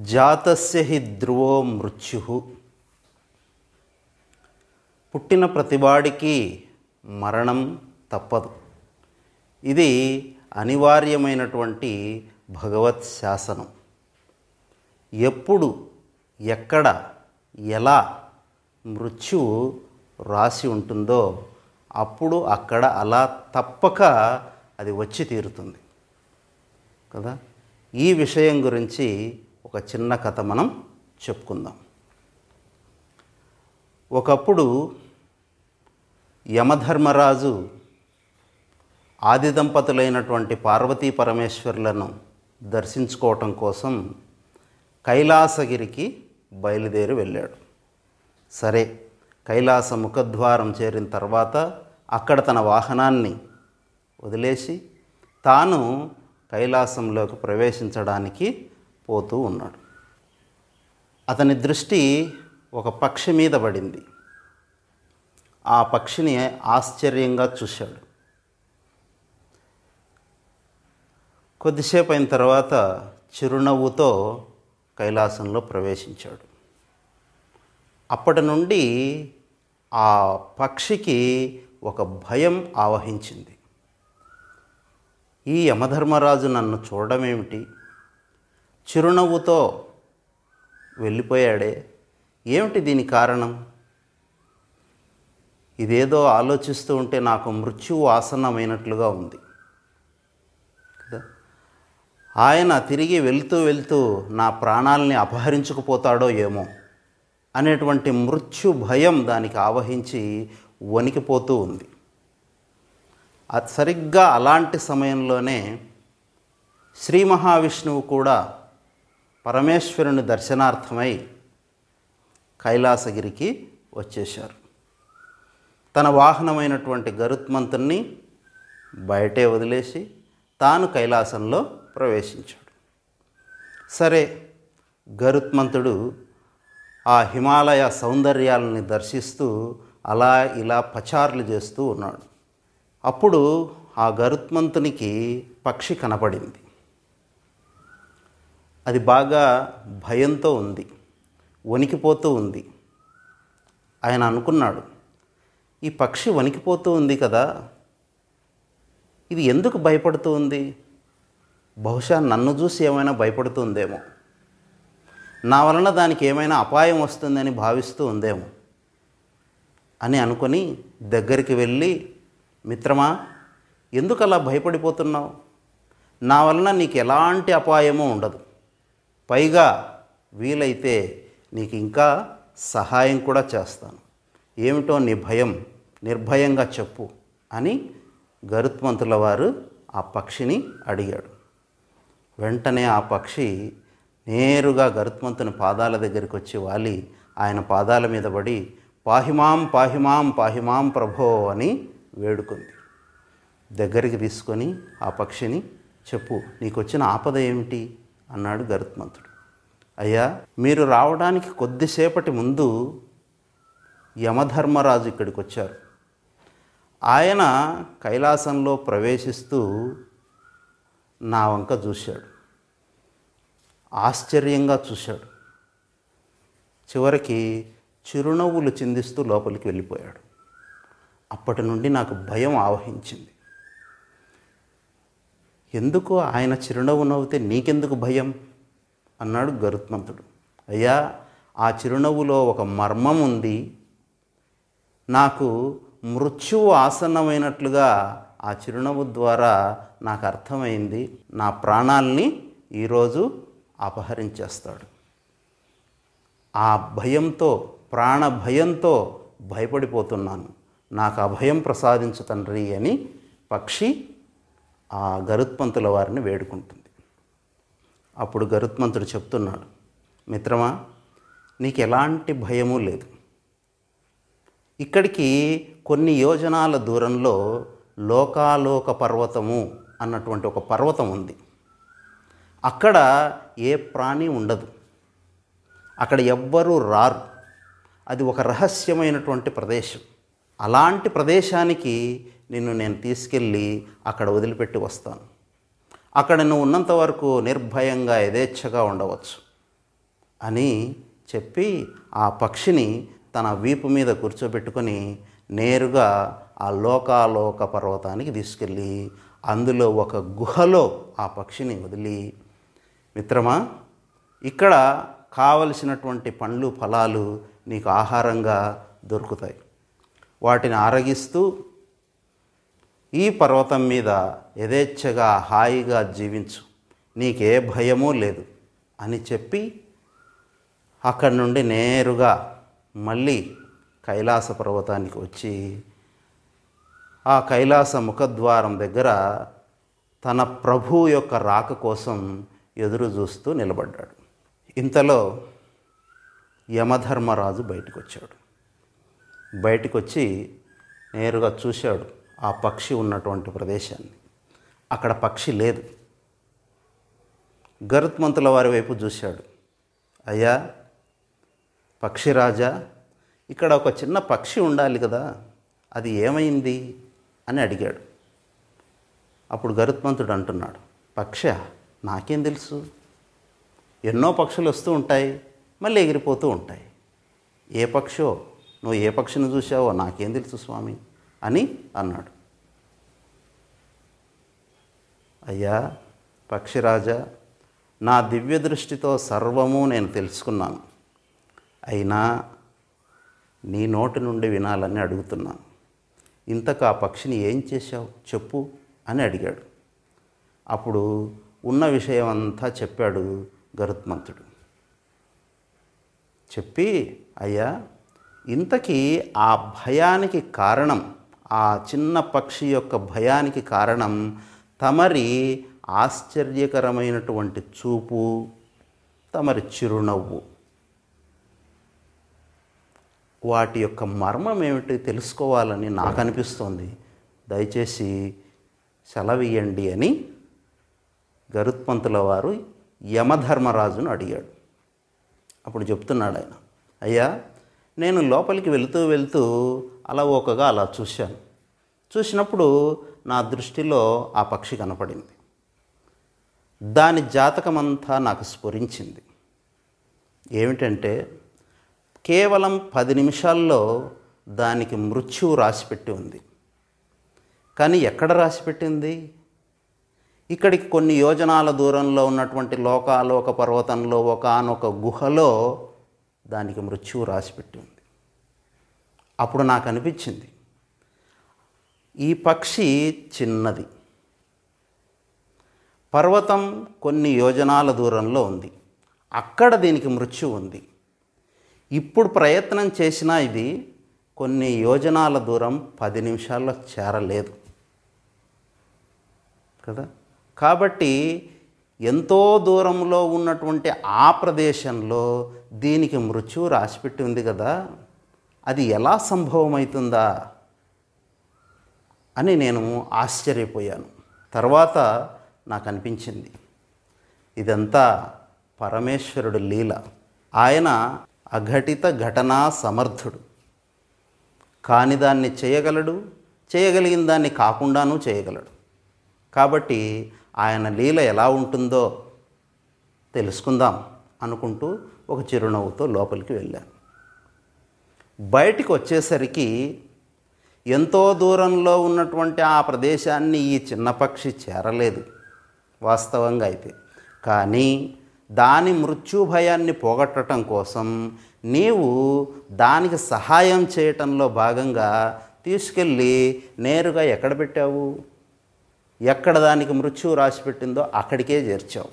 జాతస్య హి ధ్రువో మృత్యు. పుట్టిన ప్రతివాడికి మరణం తప్పదు. ఇది అనివార్యమైనటువంటి భగవత్ శాసనం. ఎప్పుడు ఎక్కడ ఎలా మృత్యువు రాసి ఉంటుందో అప్పుడు అక్కడ అలా తప్పక అది వచ్చి తీరుతుంది. కదా? ఈ విషయం గురించి ఒక చిన్న కథ మనం చెప్పుకుందాం. ఒకప్పుడు యమధర్మరాజు ఆది దంపతులైనటువంటి పార్వతీ పరమేశ్వర్లను దర్శించుకోవటం కోసం కైలాసగిరికి బయలుదేరి వెళ్ళాడు. సరే కైలాస ముఖద్వారం చేరిన తర్వాత అక్కడ తన వాహనాన్ని వదిలేసి తాను కైలాసంలోకి ప్రవేశించడానికి పోతూ ఉన్నాడు. అతని దృష్టి ఒక పక్షి మీద పడింది. ఆ పక్షిని ఆశ్చర్యంగా చూశాడు. కొద్దిసేపు అయిన తర్వాత చిరునవ్వుతో కైలాసంలో ప్రవేశించాడు. అప్పటి నుండి ఆ పక్షికి ఒక భయం ఆవహించింది. ఈ యమధర్మరాజు నన్ను చూడడమేమిటి? చిరునవ్వుతో వెళ్ళిపోయాడే. ఏమిటి దీని కారణం? ఇదేదో ఆలోచిస్తూ ఉంటే నాకు మృత్యువు ఆసన్నమైనట్లుగా ఉంది. కదా? ఆయన తిరిగి వెళ్తూ వెళ్తూ నా ప్రాణాలని అపహరించుకుపోతాడో ఏమో అనేటువంటి మృత్యు భయం దానికి ఆవహించి వణికిపోతూ ఉంది. అది సరిగ్గా అలాంటి సమయంలోనే శ్రీ మహావిష్ణువు కూడా పరమేశ్వరుని దర్శనార్థమై కైలాసగిరికి వచ్చేశారు. తన వాహనమైనటువంటి గరుత్మంతుణ్ణి బయటే వదిలేసి తాను కైలాసంలో ప్రవేశించాడు. సరే గరుత్మంతుడు ఆ హిమాలయ సౌందర్యాలని దర్శిస్తూ అలా ఇలా పచారులు చేస్తూ ఉన్నాడు. అప్పుడు ఆ గరుత్మంతునికి పక్షి కనపడింది. అది బాగా భయంతో ఉంది. వణికిపోతూ ఉంది. ఆయన అనుకున్నాడు ఈ పక్షి వణికిపోతూ ఉంది కదా ఇది ఎందుకు భయపడుతూ ఉంది? బహుశా నన్ను చూసి ఏమైనా భయపడుతుందేమో నా వలన దానికి ఏమైనా అపాయం వస్తుందని భావిస్తూ ఉందేమో. అని అనుకొని దగ్గరికి వెళ్ళి మిత్రమా ఎందుకు అలా భయపడిపోతున్నావు? నా వలన నీకు ఎలాంటి అపాయమూ ఉండదు. పైగా వీలైతే నీకు ఇంకా సహాయం కూడా చేస్తాను. ఏమిటో నీ భయం నిర్భయంగా చెప్పు అని గరుత్మంతుల వారు ఆ పక్షిని అడిగాడు. వెంటనే ఆ పక్షి నేరుగా గరుత్మంతుని పాదాల దగ్గరికి వచ్చి వాలి ఆయన పాదాల మీద పడి పాహిమాం పాహిమాం పాహిమాం ప్రభో అని వేడుకుంది. దగ్గరికి తీసుకొని ఆ పక్షిని చెప్పు నీకు వచ్చిన ఆపద ఏమిటి? అన్నాడు గరుత్మంతుడు. అయ్యా మీరు రావడానికి కొద్దిసేపటి ముందు యమధర్మరాజు ఇక్కడికి వచ్చారు ఆయన కైలాసంలో ప్రవేశిస్తూ నా వంక చూశాడు. ఆశ్చర్యంగా చూశాడు. చివరికి చిరునవ్వులు చిందిస్తూ లోపలికి వెళ్ళిపోయాడు. అప్పటి నుండి నాకు భయం ఆవహించింది. ఎందుకు ఆయన చిరునవ్వు నవ్వుతే నీకెందుకు భయం? అన్నాడు గరుత్మంతుడు. అయ్యా ఆ చిరునవ్వులో ఒక మర్మం ఉంది. నాకు మృత్యువు ఆసన్నమైనట్లుగా ఆ చిరునవ్వు ద్వారా నాకు అర్థమైంది. నా ప్రాణాల్ని ఈరోజు అపహరించేస్తాడు. ఆ భయంతో ప్రాణ భయంతో భయపడిపోతున్నాను. నాకు అభయం ప్రసాదించు తండ్రి అని పక్షి ఆ గరుత్మంతుల వారిని వేడుకుంటుంది. అప్పుడు గరుత్మంతుడు చెప్తున్నాడు మిత్రమా నీకు ఎలాంటి భయము లేదు. ఇక్కడికి కొన్ని యోజనాల దూరంలో లోకాలోక పర్వతము అన్నటువంటి ఒక పర్వతం ఉంది. అక్కడ ఏ ప్రాణి ఉండదు. అక్కడ ఎవ్వరూ రారు. అది ఒక రహస్యమైనటువంటి ప్రదేశం. అలాంటి ప్రదేశానికి నిన్ను నేను తీసుకెళ్ళి అక్కడ వదిలిపెట్టి వస్తాను. అక్కడ నువ్వు ఉన్నంత వరకు నిర్భయంగా యథేచ్ఛగా ఉండవచ్చు అని చెప్పి ఆ పక్షిని తన వీపు మీద కూర్చోబెట్టుకొని నేరుగా ఆ లోకాలోక పర్వతానికి తీసుకెళ్ళి అందులో ఒక గుహలో ఆ పక్షిని వదిలి మిత్రమా ఇక్కడ కావలసినటువంటి పండ్లు ఫలాలు నీకు ఆహారంగా దొరుకుతాయి. వాటిని ఆరగిస్తూ ఈ పర్వతం మీద యథేచ్ఛగా హాయిగా జీవించు. నీకే భయమూ లేదు అని చెప్పి అక్కడి నుండి నేరుగా మళ్ళీ కైలాస పర్వతానికి వచ్చి ఆ కైలాస ముఖద్వారం దగ్గర తన ప్రభు యొక్క రాక కోసం ఎదురు చూస్తూ నిలబడ్డాడు. ఇంతలో యమధర్మరాజు బయటకు వచ్చాడు బయటకు వచ్చి నేరుగా చూశాడు. ఆ పక్షి ఉన్నటువంటి ప్రదేశాన్ని. అక్కడ పక్షి లేదు. గరుత్మంతుల వారి వైపు చూశాడు. అయ్యా పక్షిరాజా ఇక్కడ ఒక చిన్న పక్షి ఉండాలి కదా అది ఏమైంది అని అడిగాడు. అప్పుడు గరుత్మంతుడు అంటున్నాడు పక్ష నాకేం తెలుసు? ఎన్నో పక్షులు వస్తూ ఉంటాయి మళ్ళీ ఎగిరిపోతూ ఉంటాయి. ఏ పక్షో నువ్వు ఏ పక్షిని చూసావో నాకేం తెలుసు స్వామి? అని అన్నాడు. అయ్యా పక్షిరాజా నా దివ్య దృష్టితో సర్వము నేను తెలుసుకున్నాను. అయినా నీ నోటి నుండి వినాలని అడుగుతున్నాను. ఇంతకు ఆ పక్షిని ఏం చేశావు చెప్పు అని అడిగాడు. అప్పుడు ఉన్న విషయం అంతా చెప్పాడు గరుత్మంతుడు. చెప్పి అయ్యా ఇంతకీ ఆ భయానికి కారణం ఆ చిన్న పక్షి యొక్క భయానికి కారణం తమరి ఆశ్చర్యకరమైనటువంటి చూపు తమరి చిరునవ్వు. వాటి యొక్క మర్మం ఏమిటి తెలుసుకోవాలని నాకు అనిపిస్తోంది దయచేసి సెలవియండి అని గరుత్పంతుల వారు యమధర్మరాజును అడిగాడు. అప్పుడు చెప్తున్నాడు ఆయన అయ్యా నేను లోపలికి వెళుతూ వెళ్తూ అలవోకగా అలా చూశాను. చూసినప్పుడు నా దృష్టిలో ఆ పక్షి కనపడింది. దాని జాతకమంతా నాకు స్ఫురించింది. ఏమిటంటే కేవలం పది నిమిషాల్లో దానికి మృత్యువు రాసిపెట్టి ఉంది. కానీ ఎక్కడ రాసిపెట్టింది? ఇక్కడికి కొన్ని యోజనాల దూరంలో ఉన్నటువంటి లోకాలోక పర్వతంలో ఒకనొక గుహలో దానికి మృత్యువు రాసిపెట్టి ఉంది. అప్పుడు నాకు అనిపించింది. ఈ పక్షి చిన్నది. పర్వతం కొన్ని యోజనాల దూరంలో ఉంది. అక్కడ దీనికి మృత్యు ఉంది. ఇప్పుడు ప్రయత్నం చేసినా ఇది కొన్ని యోజనాల దూరం పది నిమిషాల్లో చేరలేదు. కదా? కాబట్టి ఎంతో దూరంలో ఉన్నటువంటి ఆ ప్రదేశంలో దీనికి మృత్యువు రాసిపెట్టి ఉంది కదా? అది ఎలా సంభవమవుతుందా అని నేను ఆశ్చర్యపోయాను. తర్వాత నాకు అనిపించింది ఇదంతా పరమేశ్వరుడు లీల. ఆయన అఘటిత ఘటనా సమర్థుడు. కాని దాన్ని చేయగలడు చేయగలిగిన దాన్ని కాకుండానూ చేయగలడు. కాబట్టి ఆయన లీల ఎలా ఉంటుందో తెలుసుకుందాం అనుకుంటూ ఒక చిరునవ్వుతో లోపలికి వెళ్ళాను. బయటికి వచ్చేసరికి ఎంతో దూరంలో ఉన్నటువంటి ఆ ప్రదేశాన్ని ఈ చిన్న పక్షి చేరలేదు వాస్తవంగా అయితే. కానీ దాని మృత్యు భయాన్ని పోగొట్టడం కోసం నీవు దానికి సహాయం చేయటంలో భాగంగా తీసుకెళ్ళి నేరుగా ఎక్కడ పెట్టావు? ఎక్కడ దానికి మృత్యువు రాసి పెట్టిందో అక్కడికే చేర్చావు.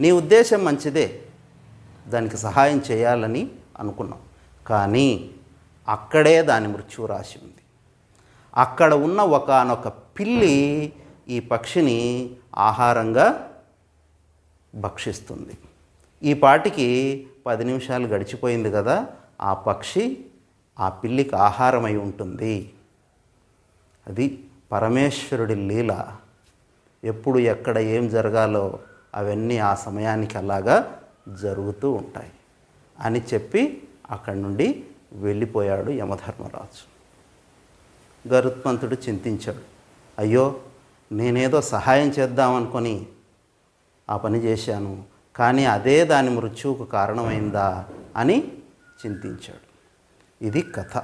నీ ఉద్దేశం మంచిదే. దానికి సహాయం చేయాలని అనుకున్నాం. కానీ అక్కడే దాని మృత్యు రాసి ఉంది. అక్కడ ఉన్న ఒకనొక పిల్లి ఈ పక్షిని ఆహారంగా భక్షిస్తుంది. ఈ పాటికి పది నిమిషాలు గడిచిపోయింది కదా ఆ పక్షి ఆ పిల్లికి ఆహారమై ఉంటుంది. అది పరమేశ్వరుడి లీల. ఎప్పుడు ఎక్కడ ఏం జరగాలో అవన్నీ ఆ సమయానికి అలాగా జరుగుతూ ఉంటాయి అని చెప్పి అక్కడి నుండి వెళ్ళిపోయాడు యమధర్మరాజు. గరుత్మంతుడు చింతించాడు. అయ్యో నేనేదో సహాయం చేద్దామనుకొని ఆ పని చేశాను కానీ అదే దాని మృత్యువుకు కారణమైందా అని చింతించాడు. ఇది కథ.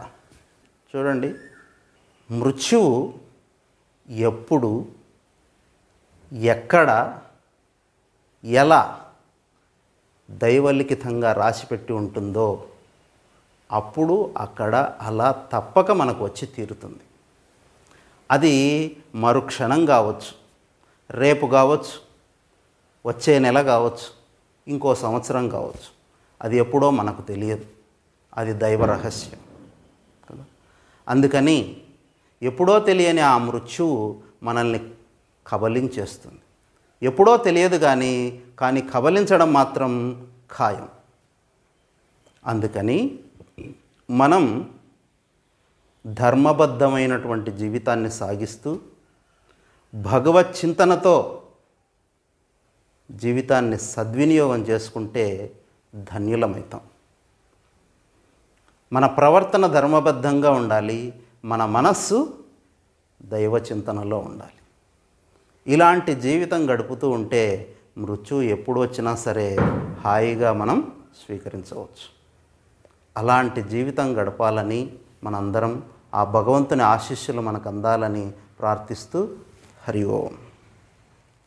చూడండి మృత్యువు ఎప్పుడు ఎక్కడ ఎలా దైవలిఖితంగా రాసిపెట్టి ఉంటుందో అప్పుడు అక్కడ అలా తప్పక మనకు వచ్చి తీరుతుంది. అది మరుక్షణం కావచ్చు రేపు కావచ్చు వచ్చే నెల కావచ్చు ఇంకో సంవత్సరం కావచ్చు అది ఎప్పుడో మనకు తెలియదు. అది దైవ రహస్యం కదా? అందుకని ఎప్పుడో తెలియని ఆ మృత్యువు మనల్ని కబలించేస్తుంది. ఎప్పుడో తెలియదు కానీ కానీ కబలించడం మాత్రం ఖాయం. అందుకని మనం ధర్మబద్ధమైనటువంటి జీవితాన్ని సాగిస్తూ భగవత్ చింతనతో జీవితాన్ని సద్వినియోగం చేసుకుంటే ధన్యులమవుతాం మన ప్రవర్తన ధర్మబద్ధంగా ఉండాలి మన మనస్సు దైవ చింతనలో ఉండాలి. ఇలాంటి జీవితం గడుపుతూ ఉంటే మృత్యు ఎప్పుడు వచ్చినా సరే హాయిగా మనం స్వీకరించవచ్చు. అలాంటి జీవితం గడపాలని మనందరం ఆ భగవంతుని ఆశీస్సులు మనకు అందాలని ప్రార్థిస్తూ హరి ఓం.